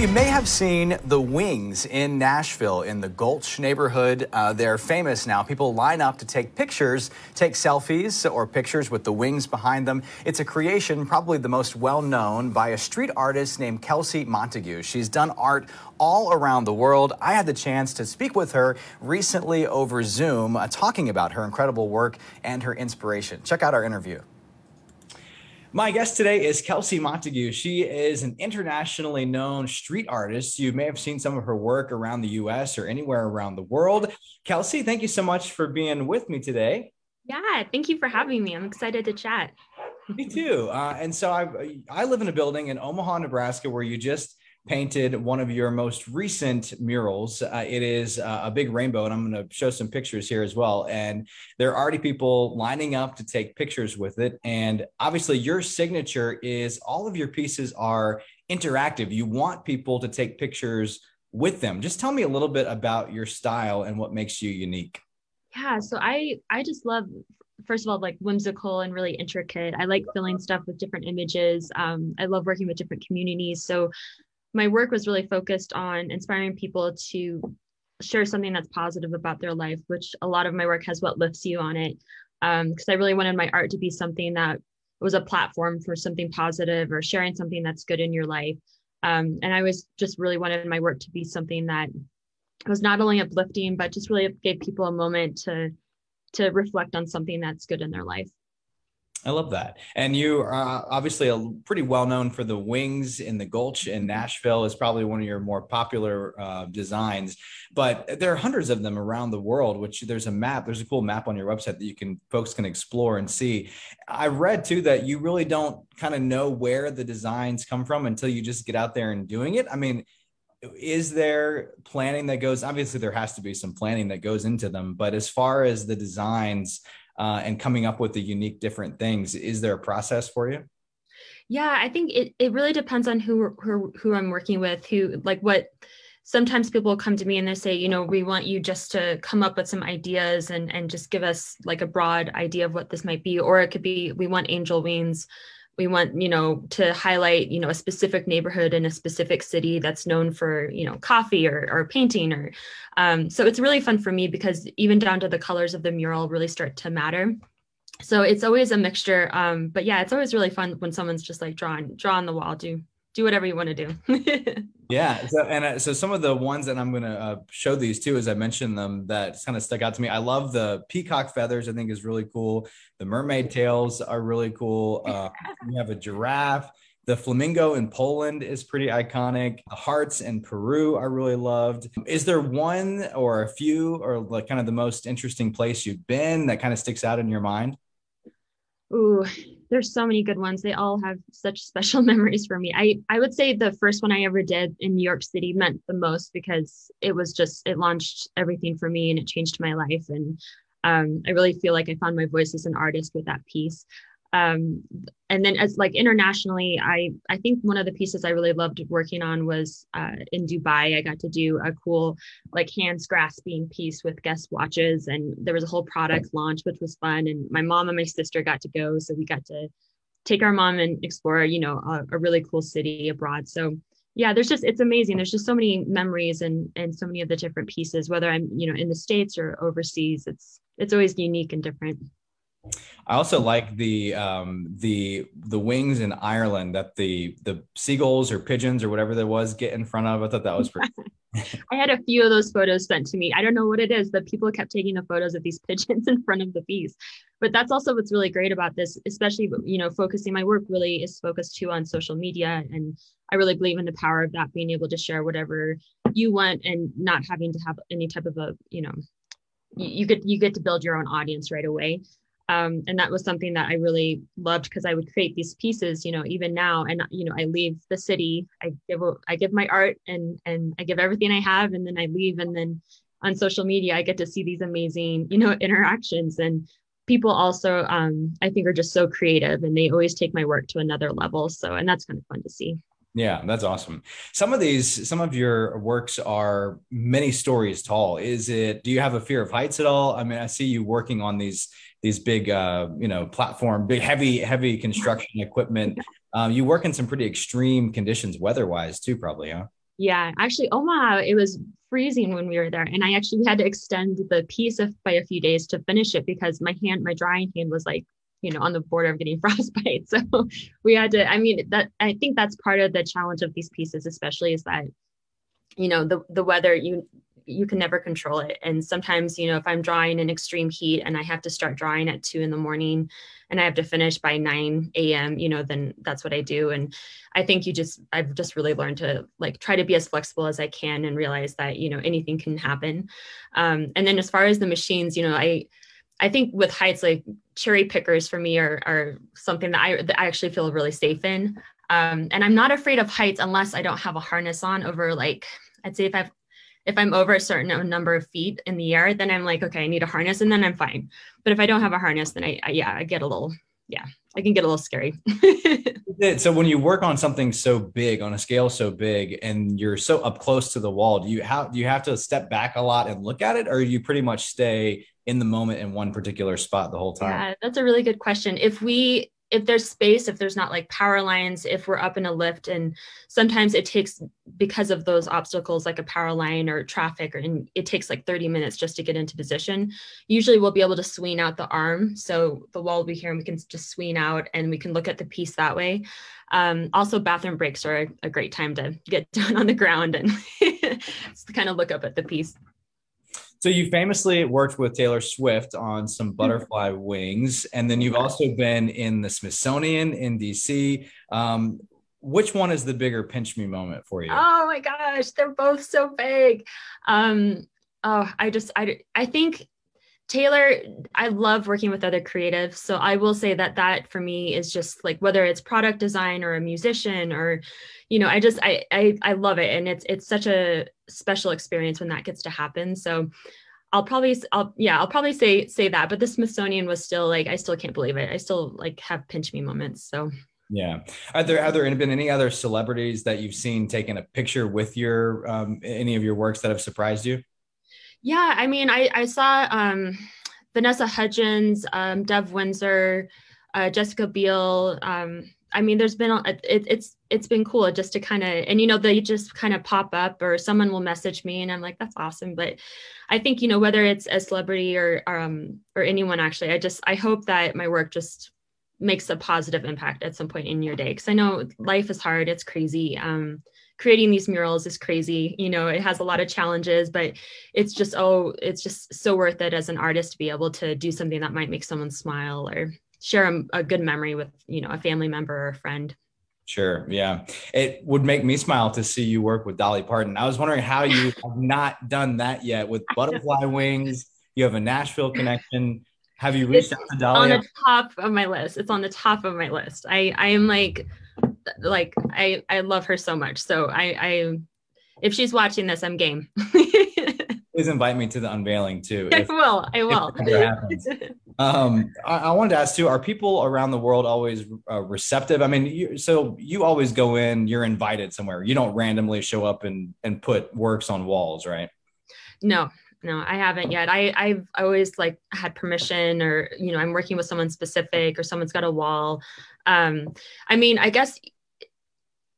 you may have seen the Wings in Nashville in the Gulch neighborhood. Uh, they're famous now. People line up to take pictures, take selfies or pictures with the wings behind them. It's a creation, probably the most well known, by a street artist named Kelsey Montague. She's done art all around the world. I had the chance to speak with her recently over Zoom, uh, talking about her incredible work and her inspiration. Check out our interview. My guest today is Kelsey Montague. She is an internationally known street artist. You may have seen some of her work around the US or anywhere around the world. Kelsey, thank you so much for being with me today. Yeah, thank you for having me. I'm excited to chat. me too. Uh, and so I, I live in a building in Omaha, Nebraska, where you just painted one of your most recent murals. Uh, it is uh, a big rainbow, and I'm going to show some pictures here as well. And there are already people lining up to take pictures with it. And obviously, your signature is all of your pieces are interactive. You want people to take pictures with them. Just tell me a little bit about your style and what makes you unique. Yeah, so I I just love first of all like whimsical and really intricate i like filling stuff with different images um, i love working with different communities so my work was really focused on inspiring people to share something that's positive about their life, which a lot of my work has what lifts you on it. Because um, I really wanted my art to be something that was a platform for something positive or sharing something that's good in your life. Um, and I was just really wanted my work to be something that was not only uplifting, but just really gave people a moment to to reflect on something that's good in their life. I love that. And you are uh, obviously a pretty well known for the wings in the Gulch in Nashville is probably one of your more popular uh, designs, but there are hundreds of them around the world, which there's a map, there's a cool map on your website that you can folks can explore and see. I read too that you really don't kind of know where the designs come from until you just get out there and doing it. I mean, is there planning that goes obviously there has to be some planning that goes into them but as far as the designs uh, and coming up with the unique different things. Is there a process for you? Yeah, I think it, it really depends on who, who who I'm working with, who like what sometimes people come to me and they say, you know, we want you just to come up with some ideas and and just give us like a broad idea of what this might be. Or it could be we want angel wings we want you know to highlight you know a specific neighborhood in a specific city that's known for you know coffee or, or painting or um, so it's really fun for me because even down to the colors of the mural really start to matter. So it's always a mixture um, but yeah it's always really fun when someone's just like drawing draw on the wall do do whatever you want to do yeah so and uh, so some of the ones that i'm going to uh, show these too as i mentioned them that kind of stuck out to me i love the peacock feathers i think is really cool the mermaid tails are really cool uh, we have a giraffe the flamingo in Poland is pretty iconic. The hearts in Peru are really loved. Is there one or a few or like kind of the most interesting place you've been that kind of sticks out in your mind? Ooh, there's so many good ones. They all have such special memories for me. I I would say the first one I ever did in New York City meant the most because it was just it launched everything for me and it changed my life and um, I really feel like I found my voice as an artist with that piece um, and then as like internationally i i think one of the pieces i really loved working on was uh, in dubai i got to do a cool like hands grasping piece with Guess watches and there was a whole product launch which was fun and my mom and my sister got to go so we got to take our mom and explore you know a, a really cool city abroad. So yeah there's just it's amazing. There's just so many memories and and so many of the different pieces whether i'm you know in the states or overseas it's it's always unique and different I also like the um, the the wings in Ireland that the the seagulls or pigeons or whatever there was get in front of. I thought that was pretty. I had a few of those photos sent to me. I don't know what it is, but people kept taking the photos of these pigeons in front of the piece. But that's also what's really great about this, especially you know, focusing my work really is focused too on social media, and I really believe in the power of that, being able to share whatever you want and not having to have any type of a you know, you get you get to build your own audience right away. Um, and that was something that I really loved because I would create these pieces, you know, even now. And you know, I leave the city, I give I give my art and and I give everything I have, and then I leave. And then on social media, I get to see these amazing, you know, interactions. And people also, um, I think, are just so creative, and they always take my work to another level. So, and that's kind of fun to see. Yeah, that's awesome. Some of these, some of your works are many stories tall. Is it? Do you have a fear of heights at all? I mean, I see you working on these these big uh, you know platform big heavy heavy construction equipment um, you work in some pretty extreme conditions weather wise too probably huh Yeah, actually, Omaha, it was freezing when we were there, and I actually had to extend the piece of, by a few days to finish it because my hand, my drying hand, was like you know on the border of getting frostbite. So we had to i mean that i think that's part of the challenge of these pieces especially is that you know the the weather you you can never control it. And sometimes you know if i'm drawing in extreme heat and i have to start drawing at two in the morning and i have to finish by 9 a.m you know then that's what i do. And i think you just i've just really learned to like try to be as flexible as i can and realize that you know anything can happen. Um, and then as far as the machines you know i I think with heights, like cherry pickers for me are, are something that I, that I actually feel really safe in. Um, and I'm not afraid of heights unless I don't have a harness on over like, I'd say if I've, if I'm over a certain number of feet in the air, then I'm like, okay, I need a harness and then I'm fine. But if I don't have a harness, then I, I yeah, I get a little, yeah, I can get a little scary. so when you work on something so big on a scale so big and you're so up close to the wall, do you how do you have to step back a lot and look at it or you pretty much stay in the moment in one particular spot the whole time? Yeah, that's a really good question. If we if there's space, if there's not like power lines, if we're up in a lift, and sometimes it takes because of those obstacles like a power line or traffic, or and it takes like 30 minutes just to get into position. Usually we'll be able to swing out the arm. So the wall will be here and we can just swing out and we can look at the piece that way. Um, also bathroom breaks are a great time to get down on the ground and kind of look up at the piece. So you famously worked with Taylor Swift on some mm-hmm. butterfly wings, and then you've also been in the Smithsonian in DC. Um, which one is the bigger pinch me moment for you? Oh my gosh, they're both so big. Um, oh, I just I I think Taylor, I love working with other creatives. So I will say that that for me is just like whether it's product design or a musician or, you know, I just I I, I love it, and it's it's such a special experience when that gets to happen. So I'll probably I'll yeah I'll probably say say that. But the Smithsonian was still like I still can't believe it. I still like have pinch me moments. So yeah. Are there have there been any other celebrities that you've seen taking a picture with your um, any of your works that have surprised you? Yeah, I mean, I, I saw um, Vanessa Hudgens, um, Deb Windsor, uh, Jessica Biel. Um, I mean, there's been it, it's it's been cool just to kind of and you know they just kind of pop up or someone will message me and I'm like that's awesome. But I think you know whether it's a celebrity or um, or anyone actually, I just I hope that my work just makes a positive impact at some point in your day because I know life is hard, it's crazy. Um, creating these murals is crazy you know it has a lot of challenges but it's just oh it's just so worth it as an artist to be able to do something that might make someone smile or share a, a good memory with you know a family member or a friend Sure. Yeah. It would make me smile to see you work with Dolly Parton. I was wondering how you have not done that yet with butterfly wings. You have a Nashville connection. Have you reached it's out to Dolly? On the top of my list. It's on the top of my list. I I am like like I I love her so much. So I I if she's watching this, I'm game. Please invite me to the unveiling too. If, I will. I will. um, I, I, wanted to ask too: Are people around the world always uh, receptive? I mean, you, so you always go in, you're invited somewhere. You don't randomly show up and and put works on walls, right? No, no i haven't yet i i've always like had permission or you know i'm working with someone specific or someone's got a wall um i mean i guess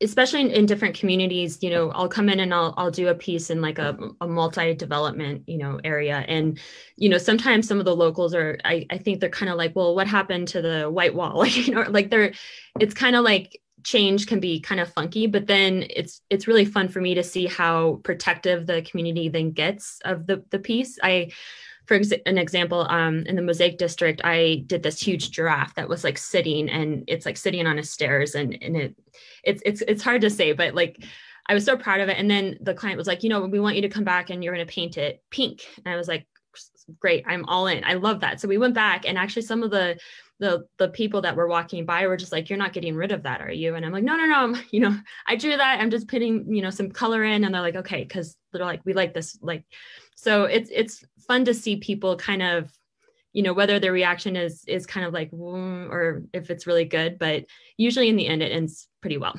especially in, in, different communities you know i'll come in and i'll, I'll do a piece in like a, a multi-development you know area. And you know sometimes some of the locals are i, I think they're kind of like well what happened to the white wall? Like you know like they're it's kind of like change can be kind of funky but then it's it's really fun for me to see how protective the community then gets of the the piece. I for ex- an example um, in the mosaic district i did this huge giraffe that was like sitting and it's like sitting on a stairs and and it it's it's it's hard to say but like i was so proud of it. And then the client was like you know we want you to come back and you're going to paint it pink. And i was like great i'm all in. I love that. So we went back and actually some of the the the people that were walking by were just like you're not getting rid of that are you? And i'm like no no no I'm, you know i drew that i'm just putting you know some color in. And they're like okay because they're like we like this like so it's it's fun to see people kind of you know whether their reaction is is kind of like or if it's really good but usually in the end it ends pretty well.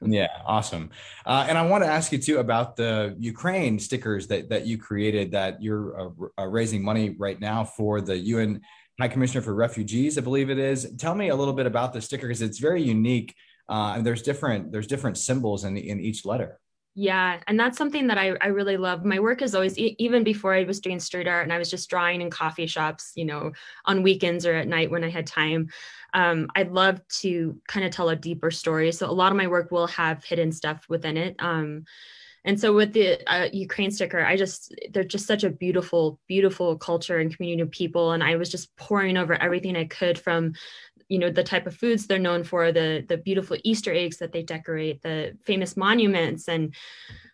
Yeah awesome. Uh, and i want to ask you too about the ukraine stickers that that you created that you're uh, uh raising money right now for the un High Commissioner for Refugees, I believe it is. Tell me a little bit about the sticker because it's very unique. Uh, and there's different there's different symbols in the, in each letter. Yeah, and that's something that I, I really love. My work is always, even before I was doing street art and I was just drawing in coffee shops, you know, on weekends or at night when I had time, um, I'd love to kind of tell a deeper story. So a lot of my work will have hidden stuff within it. Um, and so with the uh, Ukraine sticker, I just, they're just such a beautiful, beautiful culture and community of people. And I was just pouring over everything I could from you know the type of foods they're known for the the beautiful easter eggs that they decorate the famous monuments and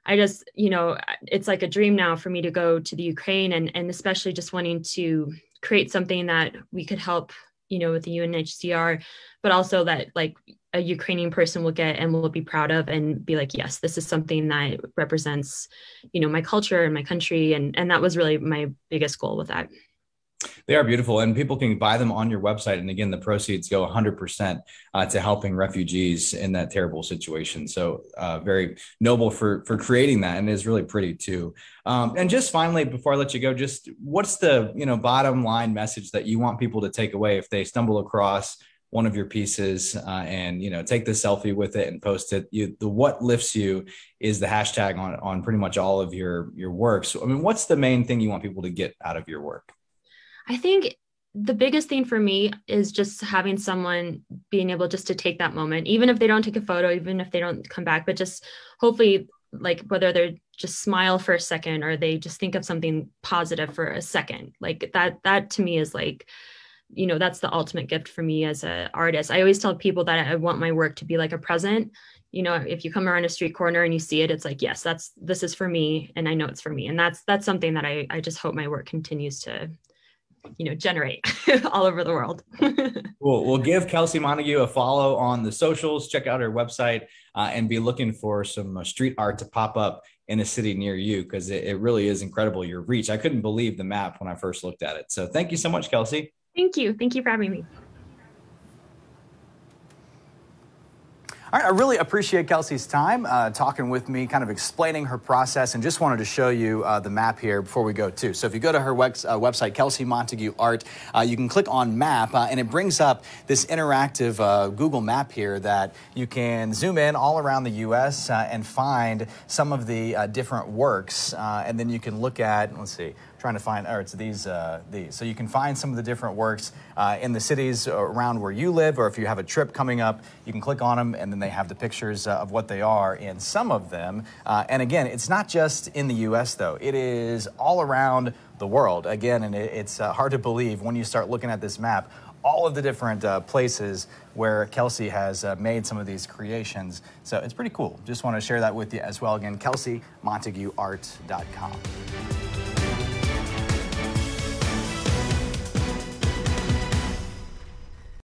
i just you know it's like a dream now for me to go to the ukraine and and especially just wanting to create something that we could help you know with the unhcr but also that like a ukrainian person will get and will be proud of and be like yes this is something that represents you know my culture and my country and and that was really my biggest goal with that they are beautiful, and people can buy them on your website. And again, the proceeds go 100% uh, to helping refugees in that terrible situation. So, uh, very noble for for creating that, and is really pretty too. Um, and just finally, before I let you go, just what's the you know bottom line message that you want people to take away if they stumble across one of your pieces uh, and you know take the selfie with it and post it. You, the what lifts you is the hashtag on on pretty much all of your your work. So i mean what's the main thing you want people to get out of your work? I think the biggest thing for me is just having someone being able just to take that moment, even if they don't take a photo, even if they don't come back, but just hopefully like whether they're just smile for a second or they just think of something positive for a second like that that to me is like you know that's the ultimate gift for me as an artist. I always tell people that i want my work to be like a present. You know if you come around a street corner and you see it it's like yes that's this is for me and i know it's for me. And that's that's something that i i just hope my work continues to you know generate all over the world. We'll we'll give kelsey montague a follow on the socials. Check out her website uh, and be looking for some uh, street art to pop up in a city near you because it, it really is incredible your reach. I couldn't believe the map when i first looked at it. So thank you so much kelsey thank you thank you for having me All right, I really appreciate Kelsey's time uh, talking with me, kind of explaining her process, and just wanted to show you uh, the map here before we go too. So if you go to her uh, website, Kelsey Montague Art, uh, you can click on Map, uh, and it brings up this interactive uh, Google Map here that you can zoom in all around the U.S. and find some of the different works, and then you can look at. Let's see trying to find, or it's these, uh, these. So you can find some of the different works uh, in the cities around where you live, or if you have a trip coming up, you can click on them and then they have the pictures uh, of what they are in some of them. Uh, and again, it's not just in the US though, it is all around the world. Again, and it, it's uh, hard to believe when you start looking at this map all of the different uh, places where Kelsey has uh, made some of these creations. So it's pretty cool. Just want to share that with you as well. Again, KelseyMontagueArt.com.